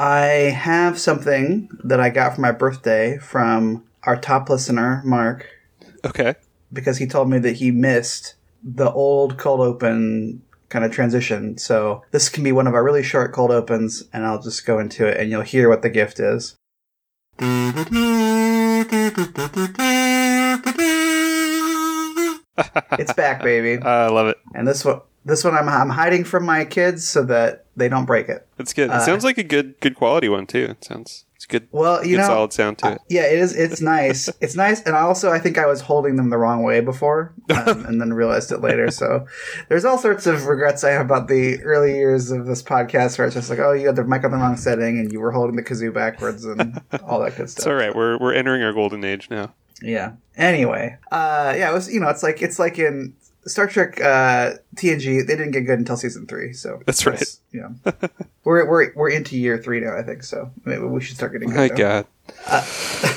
I have something that I got for my birthday from our top listener, Mark, Okay. because he told me that he missed the old cold open kind of transition. So this can be one of our really short cold opens, and I'll just go into it and you'll hear what the gift is. It's back, baby. I love it. And this one, this one I'm, I'm hiding from my kids so that they don't break it. It's good. It Uh, sounds like a good good quality one too. It sounds it's good. Well, you good know, solid sound to it. Yeah, it is. It's nice. it's nice, and also I think I was holding them the wrong way before, um, and then realized it later. So there's all sorts of regrets I have about the early years of this podcast, where it's just like, oh, you had the mic on the wrong setting, and you were holding the kazoo backwards, and all that good stuff. It's all right. We're we're entering our golden age now. Yeah. Anyway, uh, yeah, it was. You know, it's like it's like in Star Trek uh, TNG. They didn't get good until season three. So That's right. You know, we're we're we're into year three now. I think so. Maybe we should start getting good. My now. God.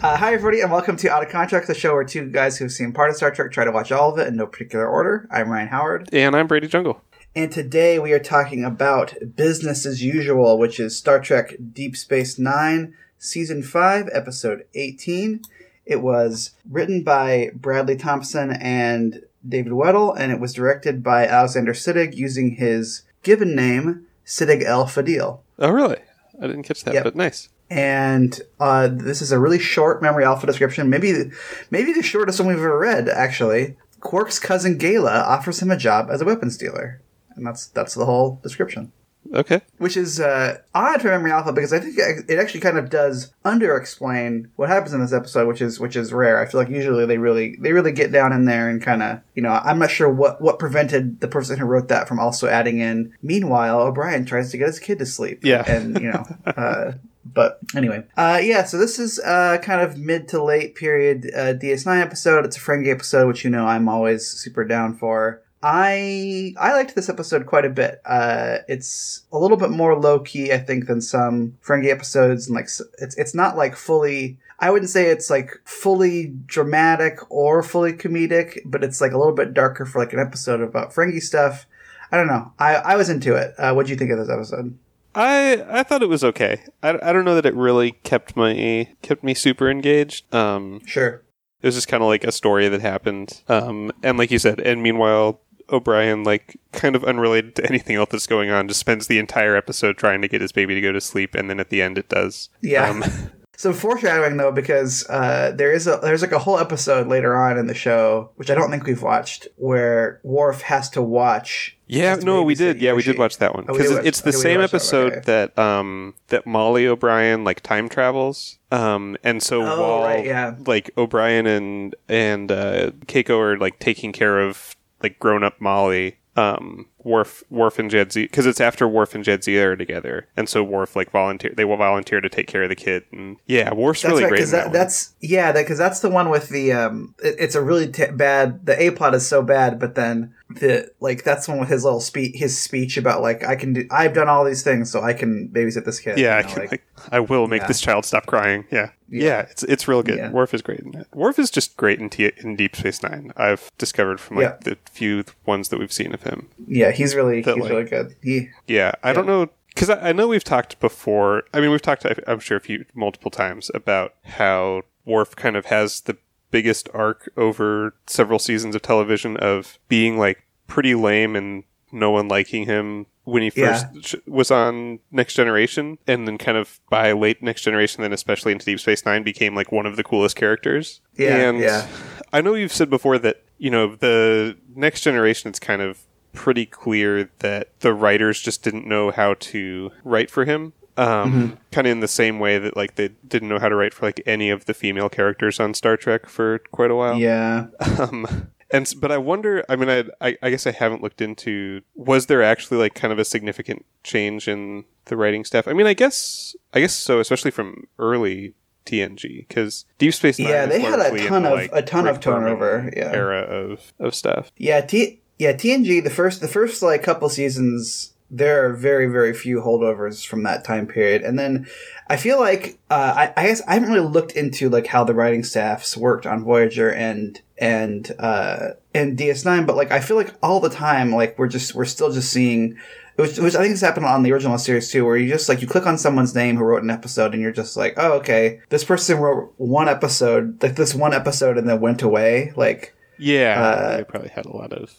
Uh, hi, everybody, and welcome to Out of Contract, the show where two guys who've seen part of Star Trek try to watch all of it in no particular order. I'm Ryan Howard, And I'm Brady Jungle. and today we are talking about business as usual, which is Star Trek Deep Space Nine, Season 5, Episode 18. It was written by Bradley Thompson and David Weddle, and it was directed by Alexander Siddig using his given name, Siddig El Fadil. Oh really? I didn't catch that, Yep. but nice. and uh, this is a really short memory alpha description. Maybe, maybe the shortest one we've ever read. Actually, Quark's cousin Gaila offers him a job as a weapons dealer, and that's that's the whole description. Okay. Which is uh, odd for memory alpha because I think it actually kind of does under-explain what happens in this episode, which is which is rare. I feel like usually they really they really get down in there and kind of you know I'm not sure what what prevented the person who wrote that from also adding in. Meanwhile, O'Brien tries to get his kid to sleep. Yeah. and you know. Uh, but anyway, uh, yeah. So this is uh, kind of mid to late period uh, DS9 episode. It's a Ferengi episode, which you know I'm always super down for. I I liked this episode quite a bit. Uh, it's a little bit more low key, I think, than some Ferengi episodes, and like it's it's not like fully. I wouldn't say it's like fully dramatic or fully comedic, but it's like a little bit darker for like an episode about Ferengi stuff. I don't know. I I was into it. Uh, what do you think of this episode? I I thought it was okay. I, I don't know that it really kept my kept me super engaged. Um, Sure. it was just kind of like a story that happened. Um, and like you said, and meanwhile, O'Brien, like kind of unrelated to anything else that's going on, just spends the entire episode trying to get his baby to go to sleep, and then at the end, it does. Yeah. Um, Some foreshadowing though, because uh, there is a there's like a whole episode later on in the show, which I don't think we've watched, where Worf has to watch. Yeah, no, we did. Yeah, we did watch that one because watch- it's the same watched that episode okay. that um that Molly O'Brien like time travels. Um, and so Oh, while right, yeah. like O'Brien and and uh, Keiko are like taking care of like grown up Molly. Um, Worf, Worf and Jadzia, because it's after Worf and Jadzia are together, and so Worf like volunteer. They will volunteer to take care of the kid, and yeah, Worf's That's really right, great. that, that that's yeah, because that's the one with the um. It, it's a really t- bad. The a plot is so bad, but then the like that's the one with his little speech, his speech about like I can do, I've done all these things, so I can babysit this kid. Yeah, you I, can, like- like, I will make Yeah. this child stop crying. Yeah. Yeah. yeah, it's it's real good. Yeah. Worf is great in that. Worf is just great in, T- in Deep Space Nine. I've discovered from like Yeah. the few ones that we've seen of him. yeah, he's really That, he's like- really good. He Yeah, I don't know because I, I know we've talked before. I mean, we've talked I'm sure a few multiple times about how Worf kind of has the biggest arc over several seasons of television of being like pretty lame and no one liking him when he first sh- was on Next Generation, and then kind of by late Next Generation, then especially into Deep Space Nine, became like one of the coolest characters. Yeah, and yeah. I know you've said before that you know the Next Generation. It's kind of pretty clear that the writers just didn't know how to write for him. Um, Mm-hmm. Kind of in the same way that like they didn't know how to write for like any of the female characters on Star Trek for quite a while. yeah. Um, and but I wonder. I mean, I, I I guess I haven't looked into. Was there actually like kind of a significant change in the writing staff? I mean, I guess I guess so, especially from early TNG because Deep Space Nine. Yeah, they had a ton of- like, a ton of turnover, yeah. era of of stuff. Yeah, T yeah, TNG the first the first like couple seasons there are very very few holdovers from that time period. And then I feel like uh, I, I guess I haven't really looked into like how the writing staffs worked on Voyager and and uh and DS9, but like I feel like all the time like we're just we're still just seeing which, which I think has happened on the original series too, where you just like you click on someone's name who wrote an episode, and you're just like, oh, okay, this person wrote one episode, like this one episode, and then went away. Like, Yeah, Uh, they probably had a lot of.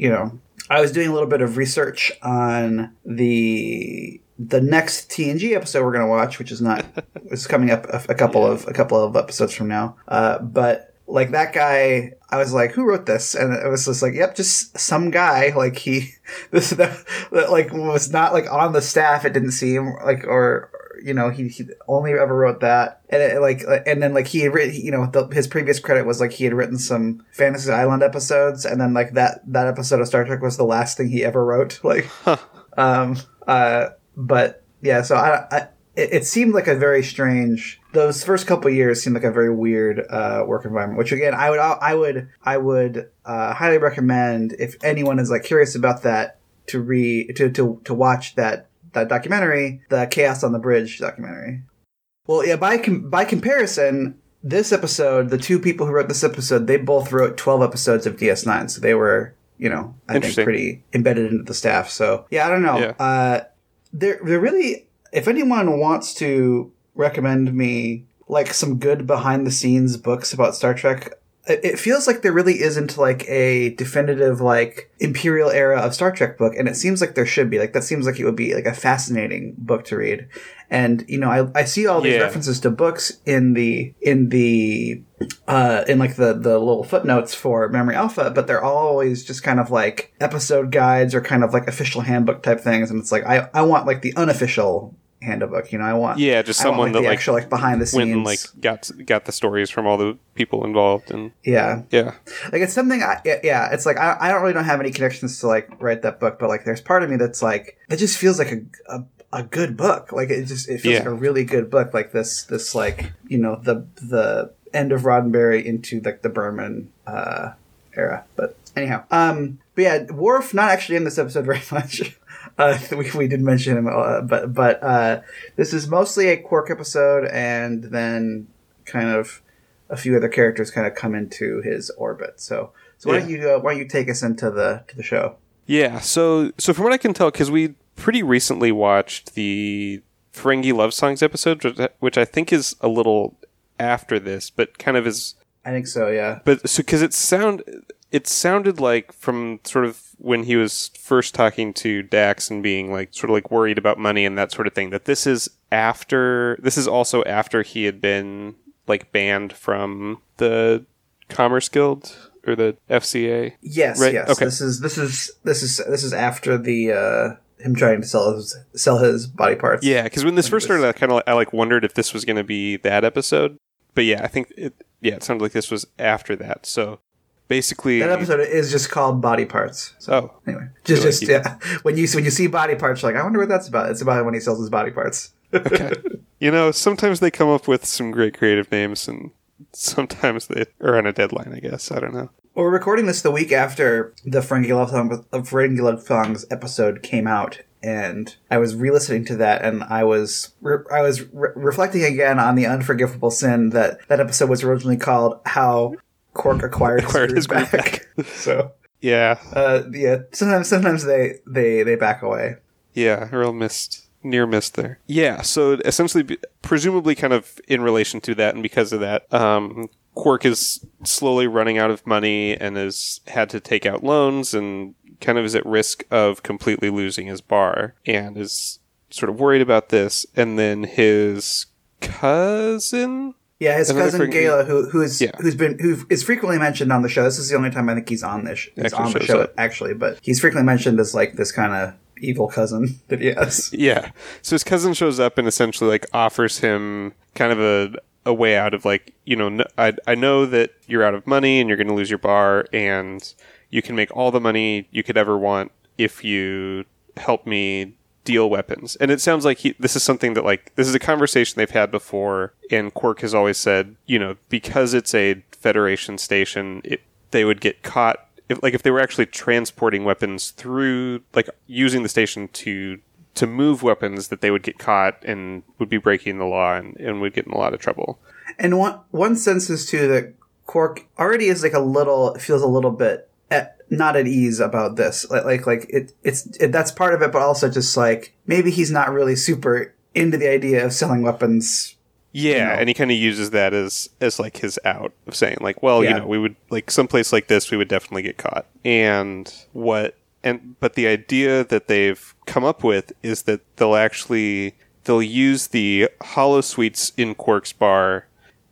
You know, I was doing a little bit of research on the the next TNG episode we're gonna watch, which is not it's coming up a, a couple of a couple of episodes from now. Uh, but like that guy, I was like, who wrote this? And it was just like, yep, just some guy. Like he this that, that like was not like on the staff. It didn't seem like or. You know, he, he only ever wrote that, and it, like, and then like he had written, you know, the, his previous credit was like he had written some Fantasy Island episodes, and then like that that episode of Star Trek was the last thing he ever wrote. Like, um, uh, but yeah, so I, I it, it seemed like a very strange. Those first couple years seemed like a very weird uh, work environment. Which again, I would I would I would uh, highly recommend if anyone is like curious about that to read to to to watch that that documentary, the Chaos on the Bridge documentary. Well, yeah, by com- by comparison, this episode, the two people who wrote this episode, they both wrote 12 episodes of DS9, so they were, you know, I think pretty embedded into the staff. So, yeah, I don't know. Yeah. Uh they're they're really if anyone wants to recommend me like some good behind the scenes books about Star Trek, it feels like there really isn't like a definitive like imperial era of Star Trek book, and it seems like there should be. Like that seems like it would be like a fascinating book to read. And you know, I, I see all these Yeah. references to books in the in the uh in like the the little footnotes for Memory Alpha, but they're always just kind of like episode guides or kind of like official handbook type things. And it's like I I want like the unofficial handbook. You know, I want Yeah, just I want, someone like, that the like actual like behind the scenes. went and like got got the stories from all the people involved, and yeah. yeah, like it's something I, yeah, yeah it's like I, I don't really don't have any connections to like write that book but like there's part of me that's like it just feels like a, a, a good book like it just it feels Yeah. like a really good book like this this like you know the the end of Roddenberry into like the Berman uh era but anyhow um but yeah Worf not actually in this episode very much uh, we, we did mention him, uh, but but uh, this is mostly a Quark episode, and then kind of a few other characters kind of come into his orbit. So so why don't you uh, why don't you take us into the to the show? yeah. So so from what I can tell, because we pretty recently watched the Ferengi Love Songs episode, which I- which I think is a little after this, but kind of is I think so. Yeah. But so because it sound it sounded like from sort of when he was first talking to Dax and being like sort of like worried about money and that sort of thing that this is after this is also after he had been like banned from the Commerce Guild or the FCA. Yes. Right, Yes. okay. This is this is this is this is after the uh, him trying to sell his sell his body parts. Yeah, because when this first started, I kind of I like wondered if this was going to be that episode. But yeah, I think it. Yeah, it sounded like this was after that. So basically, That episode is just called body parts. So oh, anyway, just just yeah. When you when you see body parts, you're like, I wonder what that's about. It's about when he sells his body parts. okay. you know, sometimes they come up with some great creative names, and sometimes they are on a deadline. I guess I don't know. Well, we're recording this the week after the Ferengi Love uh, Ferengi Love Songs episode came out, and I was re-listening to that, and I was re- I was re- reflecting again on the unforgivable sin that that episode was originally called "How Quark Acquired, Acquired his, his groove groove back." so, Yeah, uh, yeah, sometimes sometimes they they they back away. yeah, real missed, near missed there. Yeah, so essentially, presumably, kind of in relation to that, and because of that, um, Quark is slowly running out of money and has had to take out loans and kind of is at risk of completely losing his bar and is sort of worried about this. And then his cousin Yeah, his Another cousin Gaila, who who is Yeah. who's been who is frequently mentioned on the show. This is the only time I think he's on this. He's on the show up. actually, but he's frequently mentioned as like this kind of evil cousin that he has. Yeah. So his cousin shows up and essentially like offers him kind of a a way out of like you know I I know that you're out of money and you're going to lose your bar and you can make all the money you could ever want if you help me deal weapons. And it sounds like he this is something that like this is a conversation they've had before and Quark has always said, you know, because it's a Federation station, it, they would get caught if like if they were actually transporting weapons through like using the station to to move weapons that they would get caught and would be breaking the law and, and would get in a lot of trouble. And one one sense is too that Quark already is like a little feels a little bit at, not at ease about this. Like like, like it it's it, that's part of it, but also just like maybe he's not really super into the idea of selling weapons. Yeah, you know. and he kind of uses that as as like his out of saying like, well, Yeah. you know, we would like someplace like this, we would definitely get caught. And what and but the idea that they've come up with is that they'll actually they'll use the holosuites in Quark's bar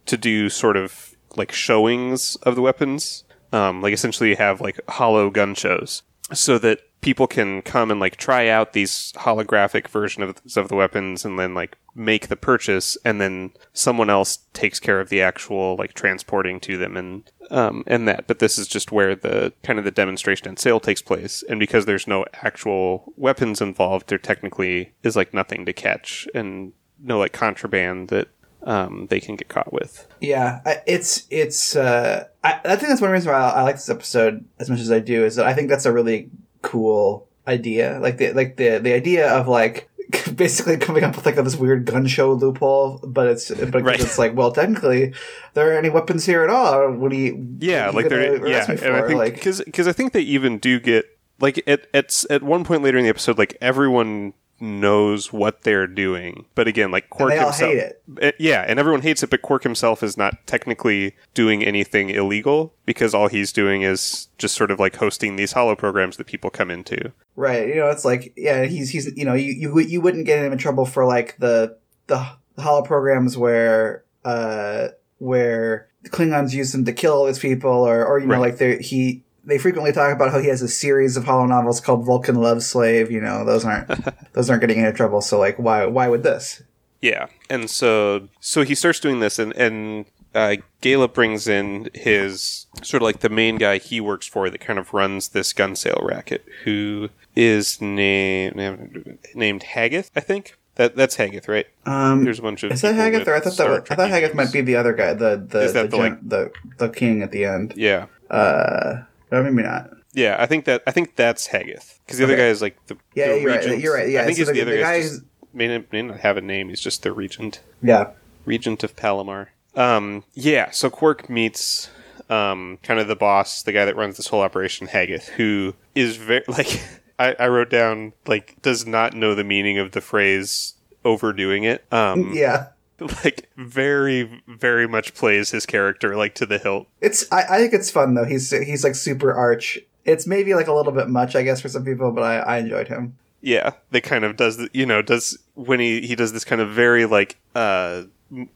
to do sort of like showings of the weapons. Um, like essentially have like hollow gun shows so that people can come and like try out these holographic version of, of the weapons and then like make the purchase and then someone else takes care of the actual like transporting to them and um, and that. But this is just where the kind of the demonstration and sale takes place. And because there's no actual weapons involved there technically is like nothing to catch and no like contraband that um, they can get caught with Yeah, it's it's. Uh, I, I think that's one reason why I, I like this episode as much as I do is that I think that's a really cool idea. Like the like the the idea of like basically coming up with like this weird gun show loophole, but it's but Right. it's like well technically there are any weapons here at all. What do you? Yeah, like are you they're gonna yeah, and I think like because because I think they even do get like at at at one point later in the episode, like everyone knows what they're doing, but again, like Quark himself, hate it. Uh, yeah, and everyone hates it, but Quark himself is not technically doing anything illegal because all he's doing is just sort of like hosting these holoprograms that people come into. Right. You know, it's like yeah, he's he's you know you you, you wouldn't get him in trouble for like the the holoprograms where uh where Klingons use them to kill all these people or or you know Right. like they he they frequently talk about how he has a series of holonovels called Vulcan Love Slave. You know, those aren't those aren't getting into trouble. So like, why why would this? Yeah, and so so he starts doing this, and and uh, Gaila brings in his sort of like the main guy he works for that kind of runs this gun sale racket, who is named named Hagath, I think. That that's Hagath, right? Um, There's a bunch of is that Hagath or I thought that was, I thought Hagath might be the other guy, the the the, the, gen- like- the the king at the end. Yeah, Uh, no, maybe not. yeah. I think that I think that's Hagath because the other guy is like the Yeah, the you're right. regent. You're right. Yeah, I think so he's the- the, other the guy Just, may, not, may not have a name. He's just the regent. Yeah. Regent of Palamar. Um, yeah, so Quark meets um, kind of the boss, the guy that runs this whole operation, Hagath, who is very like I, I wrote down like does not know the meaning of the phrase overdoing it. Um, Yeah. like very very much plays his character like to the hilt. It's I, I think it's fun though. He's he's like super arch. It's maybe like a little bit much, I guess, for some people, but I, I enjoyed him. Yeah, that kind of does the you know does when he he does this kind of very like uh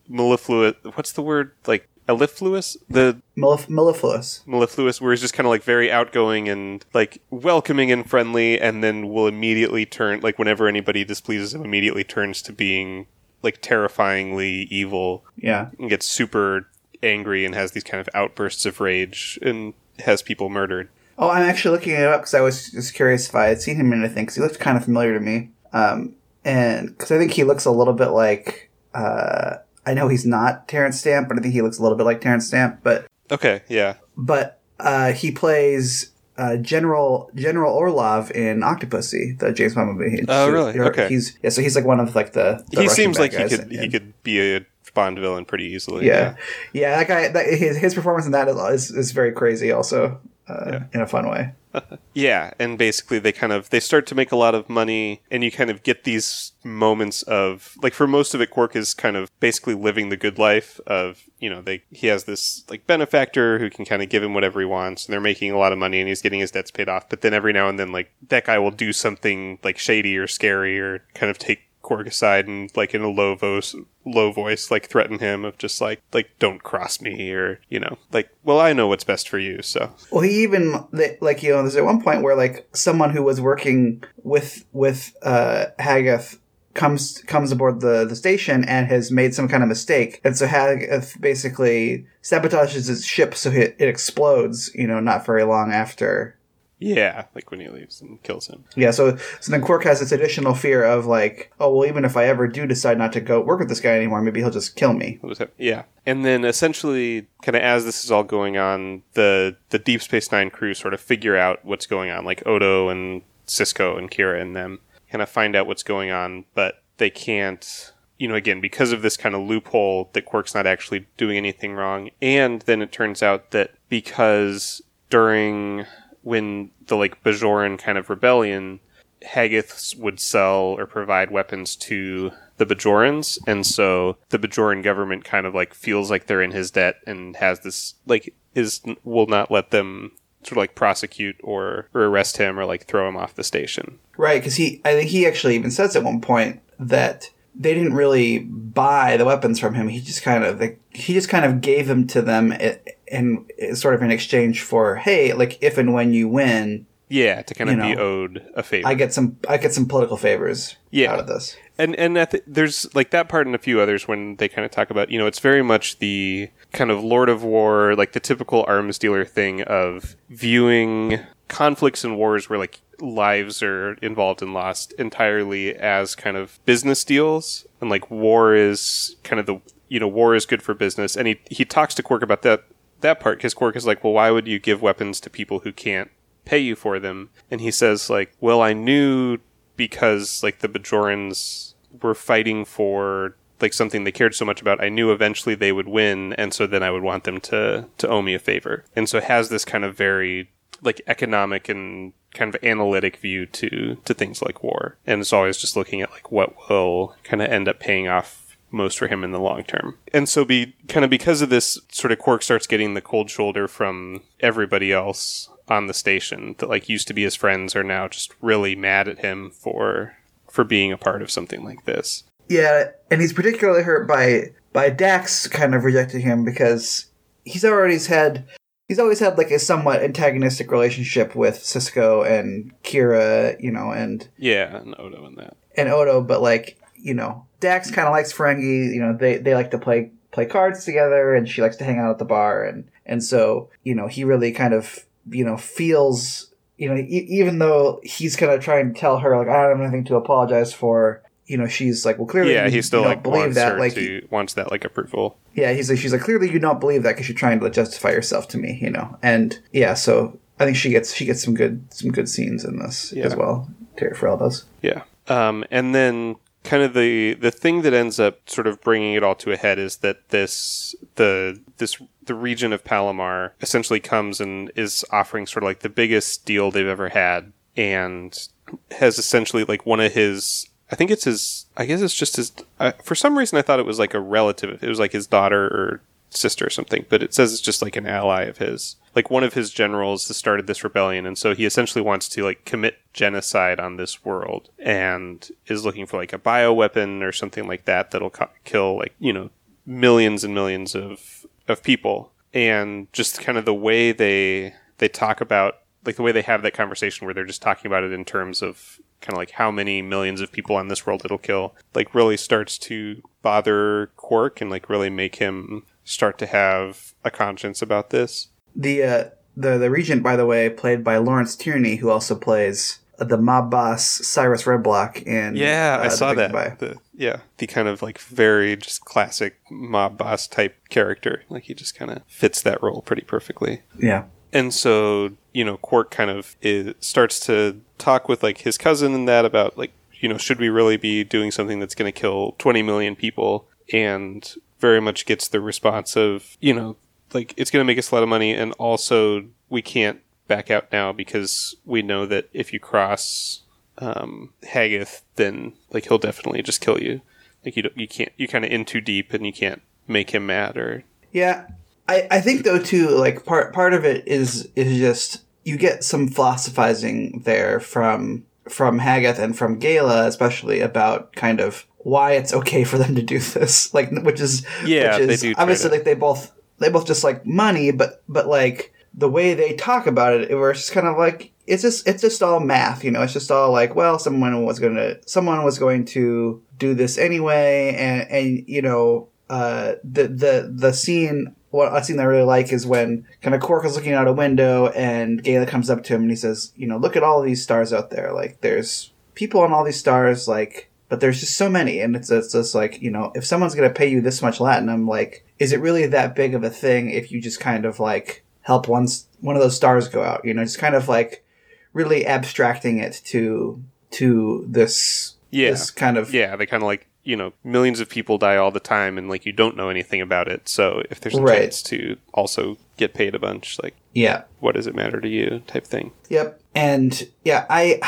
mellifluous. What's the word like mellifluous? The Mellif- mellifluous. mellifluous where he's just kind of like very outgoing and like welcoming and friendly and then will immediately turn like whenever anybody displeases him immediately turns to being like terrifyingly evil Yeah. and gets super angry and has these kind of outbursts of rage and has people murdered Oh, I'm actually looking it up because I was just curious if I had seen him in anything because he looked kind of familiar to me. Um, and because I think he looks a little bit like uh, I know he's not Terence Stamp, but I think he looks a little bit like Terence Stamp. But okay yeah but uh, he plays uh, General General Orlov in Octopussy, the James Bond movie. Oh, really? Okay. He's yeah, so he's like one of like the. the he Russian seems like he could he could be a bond villain pretty easily Yeah, yeah. That guy, that, his his performance in that is is very crazy. Also, uh, Yeah. in a fun way. Yeah, and basically they kind of they start to make a lot of money, and you kind of get these moments of like for most of it, Quark is kind of basically living the good life of you know they he has this like benefactor who can kind of give him whatever he wants, and they're making a lot of money, and he's getting his debts paid off. But then every now and then, like that guy will do something like shady or scary or kind of take Quark aside and like in a low voice low voice like threaten him of just like like don't cross me or you know like well I know what's best for you so Well, he even like you know, there's at one point where like someone who was working with with uh, Hagath comes comes aboard the the station and has made some kind of mistake, and so Hagath basically sabotages his ship so it, it explodes. You know, not very long after. Yeah like when he leaves and kills him Yeah, so so then Quark has this additional fear of like, oh well, even if I ever do decide not to go work with this guy anymore, maybe he'll just kill me. Yeah. And then essentially, kind of as this is all going on, the the Deep Space Nine crew sort of figure out what's going on, like Odo and Sisko and Kira and them kind of find out what's going on, but they can't. You know, again, because of this kind of loophole that Quark's not actually doing anything wrong, and then it turns out that because during when the like Bajoran kind of rebellion, Hagaths would sell or provide weapons to the Bajorans, and so the Bajoran government kind of like feels like they're in his debt and has this like is will not let them sort of like prosecute or, or arrest him or like throw him off the station. Right, because he, I think he actually even says at one point that they didn't really buy the weapons from him. He just kind of, like, he just kind of gave them to them eh, in, in eh, sort of in exchange for, hey, like if and when you win, yeah, to kind of know, be owed a favor. I get some, I get some political favors yeah. out of this. And and the, there's like that part and a few others when they kind of talk about, you know, it's very much the kind of Lord of War, like the typical arms dealer thing of viewing conflicts and wars where like lives are involved and lost entirely as kind of business deals and like war is kind of the you know war is good for business and he he talks to Quark about that that part because Quark is like well why would you give weapons to people who can't pay you for them and he says like well I knew because like the Bajorans were fighting for like something they cared so much about, I knew eventually they would win, and so then I would want them to to owe me a favor. And so it has this kind of very like economic and kind of analytic view to to things like war, and it's always just looking at like what will kind of end up paying off most for him in the long term. And so be kind of because of this sort of Quark starts getting the cold shoulder from everybody else on the station that like used to be his friends are now just really mad at him for for being a part of something like this. Yeah, and he's particularly hurt by by Dax kind of rejecting him because he's already had he's always had like a somewhat antagonistic relationship with Sisko and Kira, you know, and yeah, and Odo and that and Odo, but like you know, Dax kind of likes Ferengi. You know, they they like to play play cards together, and she likes to hang out at the bar, and and so you know he really kind of you know feels you know e- even though he's kind of trying to tell her like I don't have anything to apologize for you know, she's like, well, clearly, yeah, he still like believe that, like, to, wants that like approval. Yeah, he's like, she's like, clearly, you don't believe that because you're trying to justify yourself to me, you know, and yeah, so I think she gets she gets some good some good scenes in this yeah. as well. Terry Farrell does. Yeah, um, and then kind of the the thing that ends up sort of bringing it all to a head is that this the this the region of Palamar essentially comes and is offering sort of like the biggest deal they've ever had and has essentially like one of his I think it's his. I guess it's just his. Uh, for some reason, I thought it was like a relative. It was like his daughter or sister or something. But it says it's just like an ally of his. Like one of his generals has started this rebellion, and so he essentially wants to like commit genocide on this world, and is looking for like a bio weapon or something like that that'll co- kill like you know millions and millions of of people. And just kind of the way they they talk about like the way they have that conversation where they're just talking about it in terms of kind of like how many millions of people on this world it'll kill, like really starts to bother Quark and like really make him start to have a conscience about this. The uh, the the regent, by the way, played by Lawrence Tierney, who also plays the mob boss Cyrus Redblock in yeah, uh, I saw that. The, yeah, the kind of like very just classic mob boss type character. Like he just kind of fits that role pretty perfectly. Yeah. And so, you know, Quark kind of is, starts to talk with like his cousin and that about like, you know, should we really be doing something that's going to kill 20 million people? And very much gets the response of, you know, like it's going to make us a lot of money and also we can't back out now because we know that if you cross um, Hagath, then like he'll definitely just kill you. Like you, you can't, you're kind of in too deep and you can't make him mad or. Yeah, I, I think though too, like part part of it is is just you get some philosophizing there from from Hagath and from Gaila especially about kind of why it's okay for them to do this. Like, which is yeah, which is, they do obviously to... like they both they both just like money, but but like the way they talk about it, it was just kind of like it's just it's just all math, you know. It's just all like, well, someone was going to someone was going to do this anyway, and and you know, uh, the the the scene what a scene I really like is when kind of Quark is looking out a window and Gaila comes up to him and he says, you know, look at all these stars out there. Like there's people on all these stars, like, but there's just so many. And it's, it's just like, you know, if someone's going to pay you this much Latinum, like, is it really that big of a thing if you just kind of like help one, one of those stars go out, you know, just kind of like really abstracting it to, to this, yeah. this kind of, yeah, they kind of like you know millions of people die all the time and like you don't know anything about it so if there's a Right. chance to also get paid a bunch like Yeah. what does it matter to you type thing Yep. And yeah, I,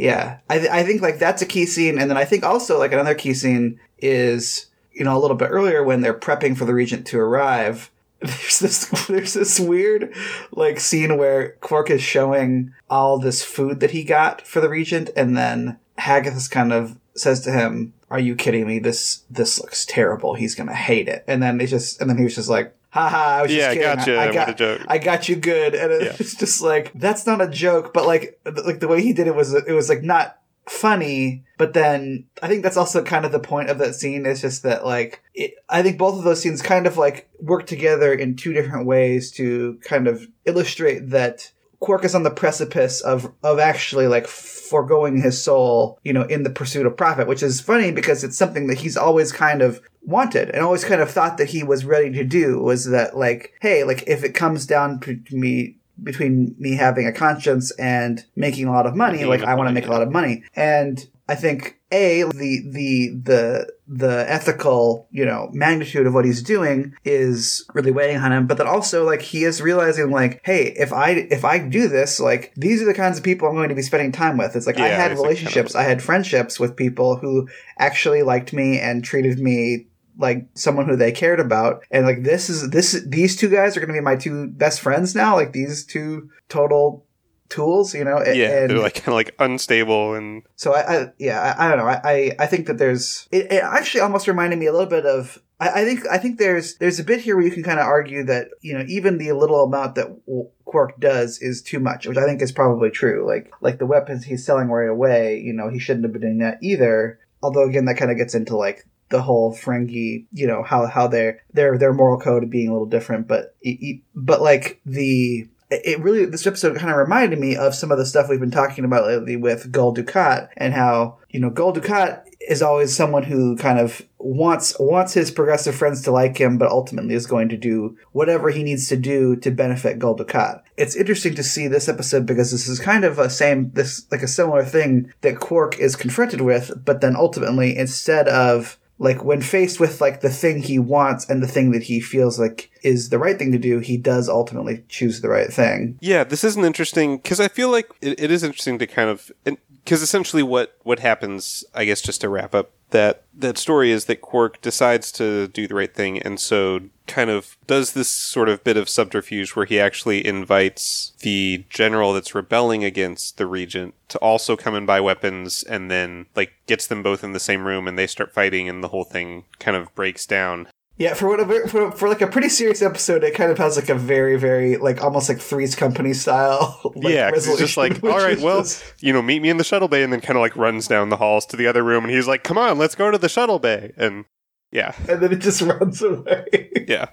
yeah, I, th- I think like that's a key scene. And then I think also like another key scene is, you know, a little bit earlier when they're prepping for the regent to arrive. There's this, there's this weird like scene where Quark is showing all this food that he got for the regent. And then Hagathis kind of says to him, are you kidding me? This, this looks terrible. He's to hate it. And then it's just, and then he was just like, haha, I was Yeah, just kidding. gotcha. I, I What got, a joke. I got you good. And Yeah. it's just like, that's not a joke, but like, like the way he did it was, it was like not funny, but then I think that's also kind of the point of that scene is just that like, it, I think both of those scenes kind of like work together in two different ways to kind of illustrate that Quark is on the precipice of of actually like foregoing his soul, you know, in the pursuit of profit, which is funny because it's something that he's always kind of wanted and always kind of thought that he was ready to do was that like, hey, like if it comes down to me between me having a conscience and making a lot of money, like I want to make a lot of money. And I think a the the the the ethical you know magnitude of what he's doing is really weighing on him. But that also like he is realizing like hey if i if i do this like these are the kinds of people i'm going to be spending time with. It's like i had like relationships kind i had friendships with people who actually liked me and treated me like someone who they cared about. And like this is this these two guys are going to be my two best friends now. Like these two total tools you know yeah and they're like kind of like unstable and so I, I yeah, I, I don't know. I, I, think that there's it, it actually almost reminded me a little bit of I, I think I think there's there's a bit here where you can kind of argue that you know even the little amount that Quark does is too much, which I think is probably true. Like like the weapons he's selling right away, you know, he shouldn't have been doing that either. Although again, that kind of gets into like the whole Ferengi, you know, how how their their their moral code being a little different, but but like the it really this episode kind of reminded me of some of the stuff we've been talking about lately with Gul Dukat and how you know Gul Dukat is always someone who kind of wants wants his progressive friends to like him, but ultimately is going to do whatever he needs to do to benefit Gul Dukat. It's interesting to see this episode because this is kind of a same this like a similar thing that Quark is confronted with, but then ultimately instead of like when faced with like the thing he wants and the thing that he feels like is the right thing to do, he does ultimately choose the right thing. Yeah, this is an interesting because I feel like it, it is interesting to kind of because essentially what what happens, I guess, just to wrap up that that story is that Quark decides to do the right thing, and so kind of does this sort of bit of subterfuge where he actually invites the general that's rebelling against the regent to also come and buy weapons, and then like gets them both in the same room, and they start fighting, and the whole thing kind of breaks down. Yeah, for what a, for, for like a pretty serious episode, it kind of has like a very very like almost like Three's Company style. like, yeah, he's just like, all right, well, just- you know, meet me in the shuttle bay, and then kind of like runs down the halls to the other room, and he's like, come on, let's go to the shuttle bay, and yeah, and then it just runs away. yeah,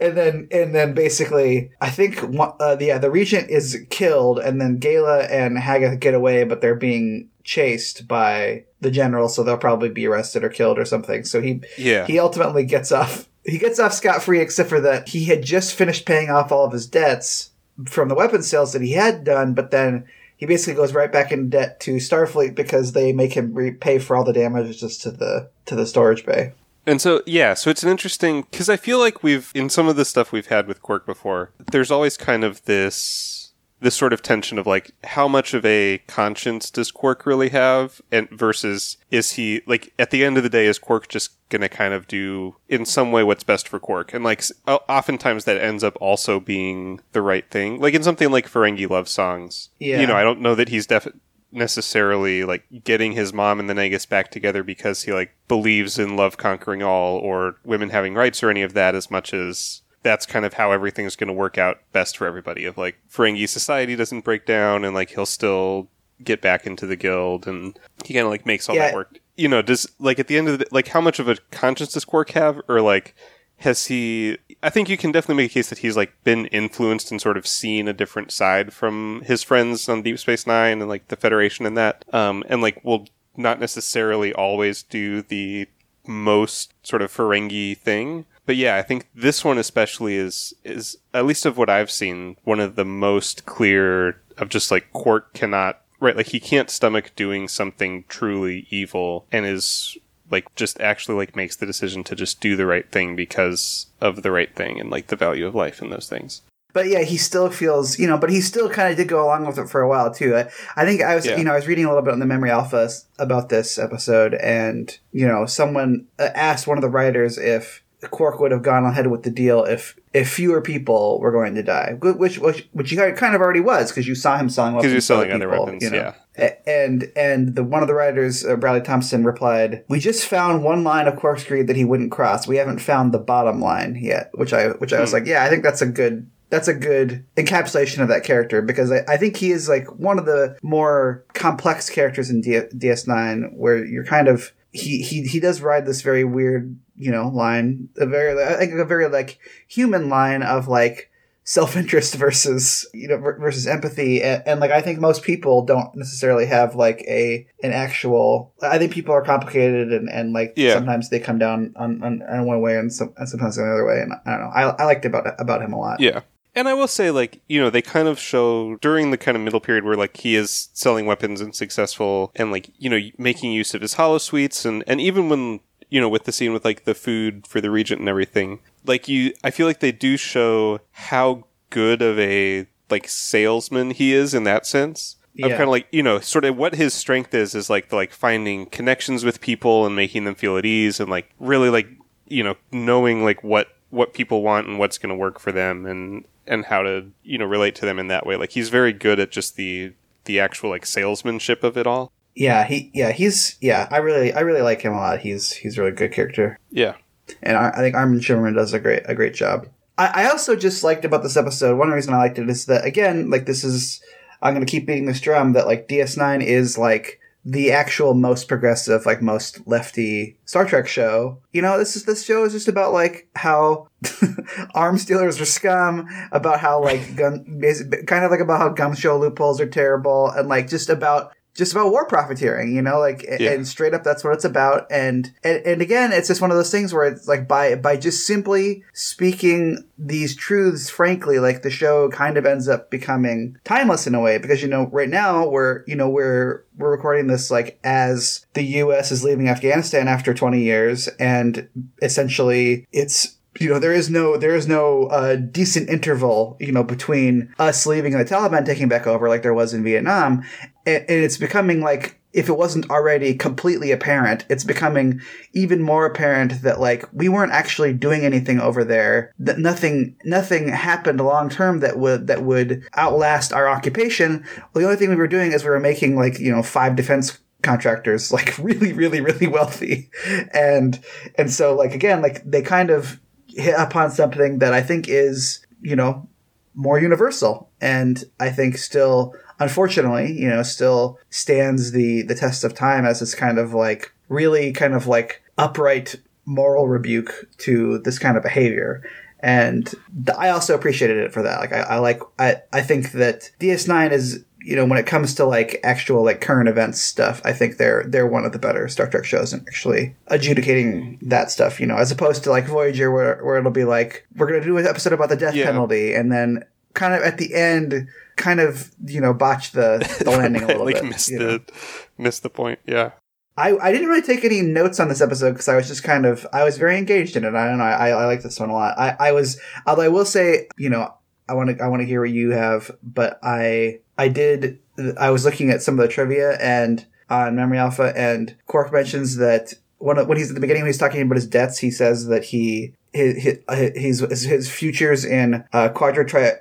and then and then basically, I think uh, yeah, the regent is killed, and then Gaila and Hagath get away, but they're being chased by the general, so they'll probably be arrested or killed or something. So he yeah, he ultimately gets off. He gets off scot free, except for that he had just finished paying off all of his debts from the weapon sales that he had done, but then he basically goes right back in debt to Starfleet because they make him repay for all the damages to the to the storage bay. And so, yeah, so it's an interesting because I feel like we've in some of the stuff we've had with Quark before. There's always kind of this this sort of tension of like how much of a conscience does Quark really have, and versus is he like at the end of the day is Quark just gonna kind of do in some way what's best for Quark, and like oftentimes that ends up also being the right thing. Like in something like Ferengi love songs, Yeah. you know, I don't know that he's def necessarily like getting his mom and the Negus back together because he like believes in love conquering all or women having rights or any of that as much as that's kind of how everything's going to work out best for everybody. Of like Ferengi society doesn't break down and like he'll still get back into the guild and he kind of like makes all Yeah. that work. You know, does like at the end of the like how much of a conscience does Quark have or like has he I think you can definitely make a case that he's like been influenced and sort of seen a different side from his friends on Deep Space Nine and like the Federation and that. Um and like will not necessarily always do the most sort of Ferengi thing. But yeah, I think this one especially is is at least of what I've seen one of the most clear of just like Quark cannot right like he can't stomach doing something truly evil and is like just actually like makes the decision to just do the right thing because of the right thing and like the value of life and those things. But yeah, he still feels, you know, but he still kind of did go along with it for a while too. I, I think I was, Yeah. you know, I was reading a little bit on the Memory Alpha about this episode, and you know, someone uh, asked one of the writers if Quark would have gone ahead with the deal if if fewer people were going to die, which which which he kind of already was because you saw him selling weapons. Because you're selling other weapons, you know? yeah. And and the one of the writers, uh, Bradley Thompson, replied, "We just found one line of Quark's creed that he wouldn't cross. We haven't found the bottom line yet." Which I which I was Hmm. like, yeah, I think that's a good that's a good encapsulation of that character because I, I think he is like one of the more complex characters in D- DS9 where you're kind of he he he does ride this very weird you know line a very I think a very like human line of like self-interest versus you know versus empathy and, and like i think most people don't necessarily have like a an actual i think people are complicated and and like Yeah. sometimes they come down on, on, on one way and, some, and sometimes the other way and i don't know i, I liked about about him a lot Yeah. And I will say, like, you know, they kind of show during the kind of middle period where, like, he is selling weapons and successful and, like, you know, making use of his holosuites. And, and even when, you know, with the scene with, like, the food for the regent and everything, like, you, I feel like they do show how good of a, like, salesman he is in that sense. Of Yeah. kind of like, you know, sort of what his strength is, is like, the, like, finding connections with people and making them feel at ease and, like, really, like, you know, knowing, like, what, what people want and what's going to work for them and and how to you know relate to them in that way like he's very good at just the the actual like salesmanship of it all yeah he yeah he's yeah i really i really like him a lot he's he's a really good character yeah and I, I think Armin Shimerman does a great a great job. I, I also just liked about this episode. One reason I liked it is that again, like this is I'm going to keep beating this drum that like DS9 is like the actual most progressive, like most lefty Star Trek show. You know, this is this show is just about like how arms dealers are scum, about how like gun, kind of like about how gum show loopholes are terrible, and like just about just about war profiteering, you know, like Yeah. and straight up that's what it's about. And, and and again, it's just one of those things where it's like by by just simply speaking these truths frankly, like the show kind of ends up becoming timeless in a way because you know right now we're you know we're we're recording this like as the U.S. is leaving Afghanistan after 20 years, and essentially it's you know there is no there is no uh, decent interval you know between us leaving and the Taliban taking back over like there was in Vietnam, and, and it's becoming like if it wasn't already completely apparent, it's becoming even more apparent that like we weren't actually doing anything over there. That nothing nothing happened long term that would that would outlast our occupation. Well, the only thing we were doing is we were making like you know five defense contractors like really really really wealthy and and so like again like they kind of hit upon something that i think is you know more universal and i think still unfortunately you know still stands the the test of time as this kind of like really kind of like upright moral rebuke to this kind of behavior and I also appreciated it for that. Like I, I like I, I think that DS9 is you know when it comes to like actual like current events stuff, I think they're they're one of the better Star Trek shows in actually adjudicating that stuff. You know, as opposed to like Voyager where where it'll be like we're gonna do an episode about the death Yeah. penalty and then kind of at the end kind of you know botch the, the landing a little like bit. missed you know? the missed the point yeah I, I didn't really take any notes on this episode because I was just kind of I was very engaged in it. I don't know. I, I like this one a lot. I, I was although I will say you know I want to I want to hear what you have, but I I did I was looking at some of the trivia and on Memory Alpha and Quark mentions that one of, when he's at the beginning when he's talking about his debts he says that he his his, his, his futures in uh, quadratri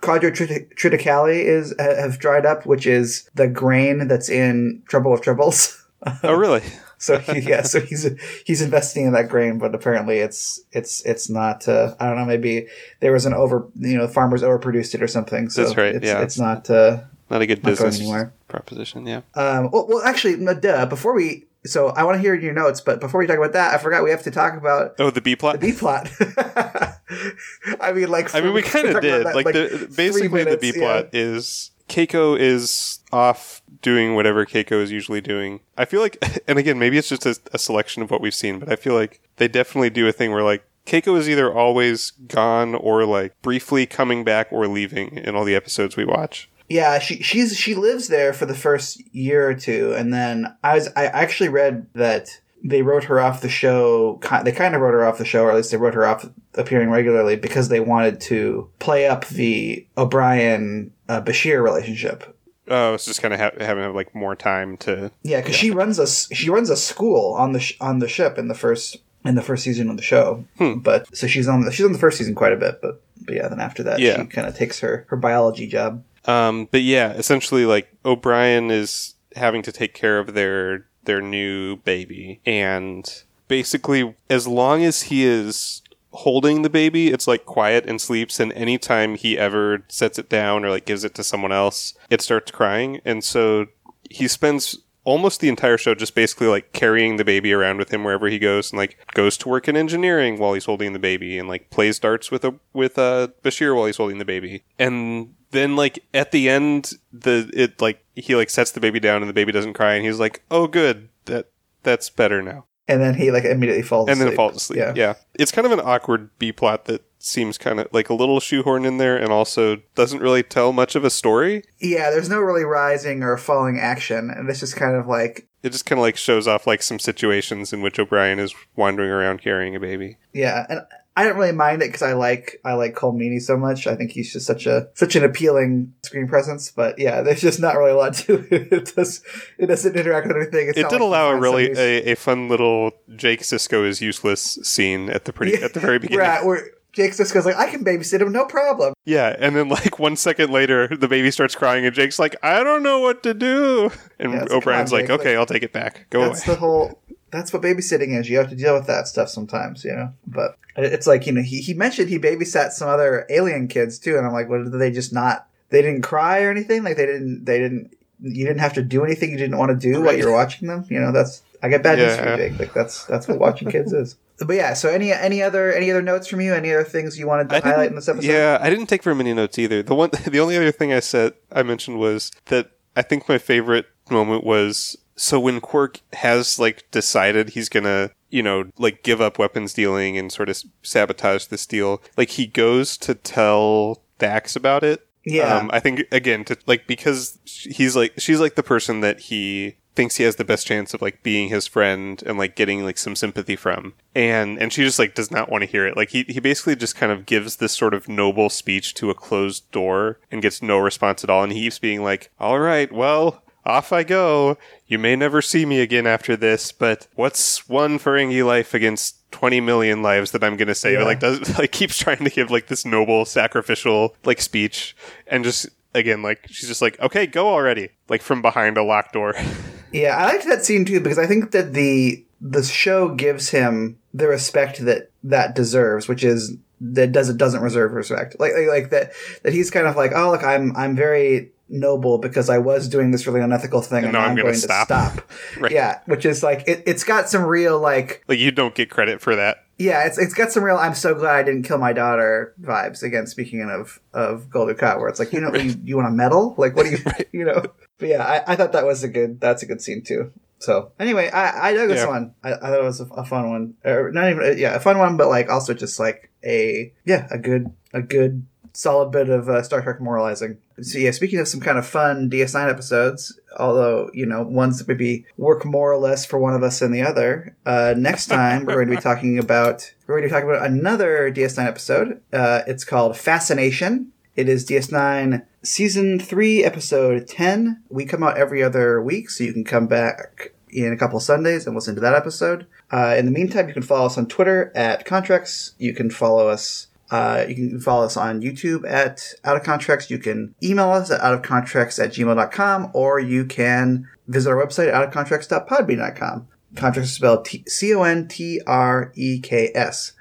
quadriticale is have dried up, which is the grain that's in Trouble with Tribbles. oh really So he, yeah, so he's he's investing in that grain, but apparently it's it's it's not. Uh, I don't know. Maybe there was an over, you know, farmers overproduced it or something. So That's right, It's, yeah. it's not. Uh, not a good Not going business anywhere. proposition yeah um, well, well, actually, duh. Before we, so I want to hear your notes, but before we talk about that, I forgot we have to talk about oh the b plot the B plot. I mean, like, i mean we kind of did that, like, the basically the b yeah. plot is keiko is off doing whatever keiko is usually doing i feel like and again maybe it's just a, a selection of what we've seen but i feel like they definitely do a thing where like Keiko is either always gone or like briefly coming back or leaving in all the episodes we watch. Yeah, she she's she lives there for the first year or two, and then I was I actually read that they wrote her off the show. They kind of wrote her off the show, or at least they wrote her off appearing regularly because they wanted to play up the O'Brien uh, Bashir relationship. Oh, it's just kind of ha- having like more time to. Yeah, because she runs a she runs a school on the sh- on the ship in the first in the first season of the show. Hmm. But so she's on the, she's on the first season quite a bit, but but yeah, then after that, Yeah. she kind of takes her her biology job. Um, but yeah, essentially, like O'Brien is having to take care of their their new baby, and basically, as long as he is holding the baby, it's like quiet and sleeps. And anytime he ever sets it down or like gives it to someone else, it starts crying. And so he spends almost the entire show just basically like carrying the baby around with him wherever he goes and like goes to work in engineering while he's holding the baby and like plays darts with a with uh Bashir while he's holding the baby. And then like at the end the it like he like sets the baby down and the baby doesn't cry and he's like, "Oh good. That that's better now." And then he like immediately falls And asleep. then falls asleep. Yeah. Yeah. It's kind of an awkward B plot that seems kind of like a little shoehorned in there and also doesn't really tell much of a story. Yeah, there's no really rising or falling action, and it's just kind of like It just kind of like shows off like some situations in which O'Brien is wandering around carrying a baby. yeah, and I don't really mind it because I like I like Colm Meaney so much. I think he's just such a such an appealing screen presence. But yeah, there's just not really a lot to it. It does it doesn't interact with anything. It's it did like allow a really a, a fun little Jake Sisko is useless scene at the pretty at the very beginning. Right, where Jake goes like, "I can babysit him, no problem." Yeah, and then like one second later, the baby starts crying, and Jake's like, "I don't know what to do," and Yeah, O'Brien's like, "Okay, I'll take it back. Go that's away." the whole. That's what babysitting is. You have to deal with that stuff sometimes, you know. But it's like you know, he he mentioned he babysat some other alien kids too, and I'm like, what did they just not? They didn't cry or anything. Like they didn't. They didn't. You didn't have to do anything you didn't want to do while you're watching them. You know, that's I get bad news for Yeah. you, Jake. Like that's that's what watching kids is. But yeah, so any any other any other notes from you? Any other things you wanted to highlight in this episode? Yeah, I didn't take very many notes either. The one, the only other thing I said, I mentioned was that I think my favorite moment was so when Quark has like decided he's gonna, you know, like give up weapons dealing and sort of sabotage this deal, like he goes to tell Dax about it. Yeah. Um, I think again to like because he's like she's like the person that he thinks he has the best chance of like being his friend and like getting like some sympathy from and and she just like does not want to hear it like he, he basically just kind of gives this sort of noble speech to a closed door and gets no response at all and he keeps being like all right well off I go. You may never see me again after this, but what's one Ferengi life against 20 million lives that I'm going to save? Yeah. Like, does, like, keeps trying to give, like, this noble, sacrificial, like, speech. And just, again, like, she's just like, okay, go already. Like, from behind a locked door. Yeah, I liked that scene too because I think that the the show gives him the respect that that deserves, which is that does it doesn't reserve respect. Like, like like that that he's kind of like, oh look, I'm I'm very noble because I was doing this really unethical thing, and, now now I'm I'm gonna stop." to stop. Right. Yeah, which is like it, it's got some real like like, you don't get credit for that. yeah, it's it's got some real I'm so glad I didn't kill my daughter vibes. Again, speaking of of Golden Cut, where it's like you know you, you want a medal, like what do you you know? But yeah, I, I thought that was a good that's a good scene too. So anyway, I I dug this Yeah. one. I, I thought it was a, a fun one, or not even yeah a fun one, but like also just like a yeah a good a good solid bit of uh, Star Trek moralizing. So yeah, speaking of some kind of fun DS9 episodes, although you know ones that maybe work more or less for one of us than the other. Uh, next time we're going to be talking about we're going to be talking about another DS9 episode. Uh, it's called Fascination. It is DS9 season three, episode ten. We come out every other week, so you can come back in a couple Sundays and listen to that episode. Uh, in the meantime, you can follow us on Twitter at Contreks. You can follow us. Uh, you can follow us on YouTube at Out of Contreks. You can email us at outofcontreks at gmail.com or you can visit our website at outofcontreks.podbean.com. Contreks is spelled T- C-O-N-T-R-E-K-S.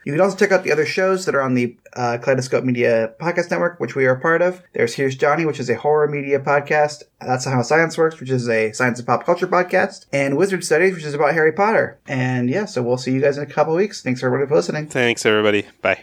You can also check out the other shows that are on the uh, Kaleidoscope Media Podcast Network, which we are a part of. There's Here's Johnny, which is a horror media podcast. That's How Science Works, which is a science and pop culture podcast. And Wizard Studies, which is about Harry Potter. And yeah, so we'll see you guys in a couple weeks. Thanks everybody for listening. Thanks, everybody. Bye.